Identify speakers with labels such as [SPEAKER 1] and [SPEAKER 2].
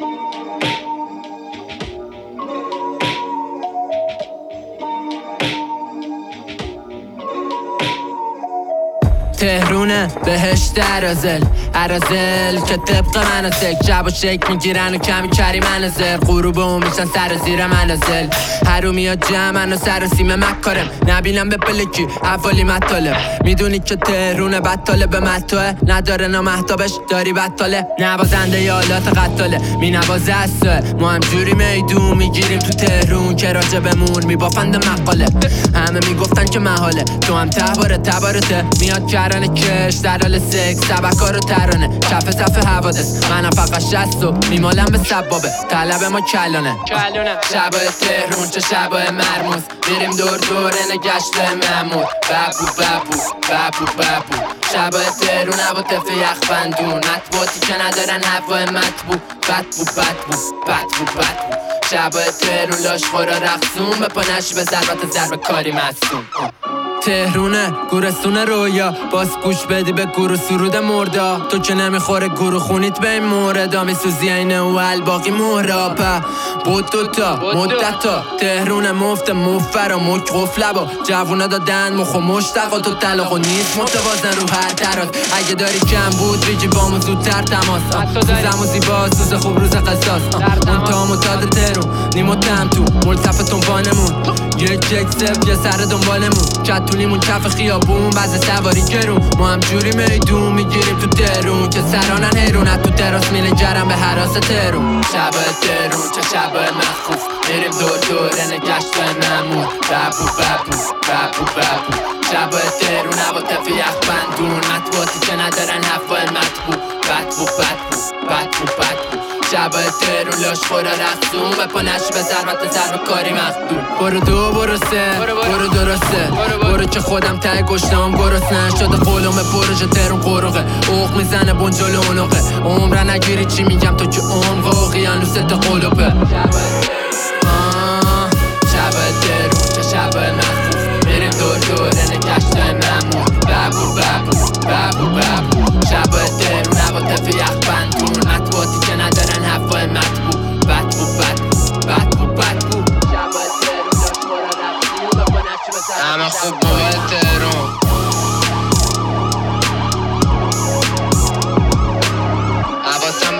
[SPEAKER 1] Thank you. تهرونه بهش درازل عرازل که طبق منازل جب و شک می‌گیرن و کمی کری منازل غروب و میشن سر زیر منازل هرو میاد جمعن و سر سیم مکارم. نبینم به پلکی اولی مطالب. می‌دونی که تهرونه بطاله به مطاله نداره نامحتابش داری بطاله. نوازنده یالات قطاله می نوازه ما هم جوری میدون می‌گیریم تو تهرون که راجع بمون میبافند مقاله. همه می‌گفتن که محاله. تو هم تباره تبارته میاد کرانه کش در حال سکس. سبکا رو ترانه. کف صف حوادث. منم فقط شست و میمالم به سبابه. طلب ما کلانه. شبای تهرون چه شبای مرموز. میریم دور دور نگشت ممور ببو ببو ببو ببو شبای تهرون هوا تف یخ بندون مطبوعاتی که ندارن هوای مطبوع بدبو بدبو بدبو بدبو شبای تهرون لاش خورا رقصون به پانش به ضربت ضرب کاری مستون تهرونه گورستون رویا. باز گوش بدی به گورو سرود مردا. تو که نمی‌خوره گورو خونیت به این موردا میسوزی اینه و الباقی مهرا بود دوتا مدتا تهرون مفت مفر و مک قفله با جوونه دادن مخ و مشتقا تو طلاق و نیست متوازن رو هر تراز اگه داری کم بود بگی بامو زودتر تماس. سوزم و زیبا سوز خوب روز قصاص. اون تا متاد تهرون نیمو تم تو. ملتفتون بانمون یک یک سف یه سر دنبالمون. طولیمون کف خیابون بعض سواری گرون. ما هم جوری میدون می‌گیریم تو ترون که سرانن هیرون تو تراس میل جرم به حراس ترون. شب ترون چه شب مخوف. میریم دور دور نگشت نمون ببو ببو ببو ببو شب ترون هوا تف یخ بندون مطبوعاتی که ندارن هفای مطبوع. بدبو بدبو بدبو بدبو شب تهرون لاش خورا رخصون به پانش به ضربت ضرب کاری مخدون برو دو برو سه. برو درسته. برو که خودم تای گشتم. گرسنه شده قولم پروژه تهرون قروقه اوق می‌زنه بونجل اونوقه عمره نگیری چی میگم تو که عمق. اقیانوس قلوبه تهرون
[SPEAKER 2] حواسم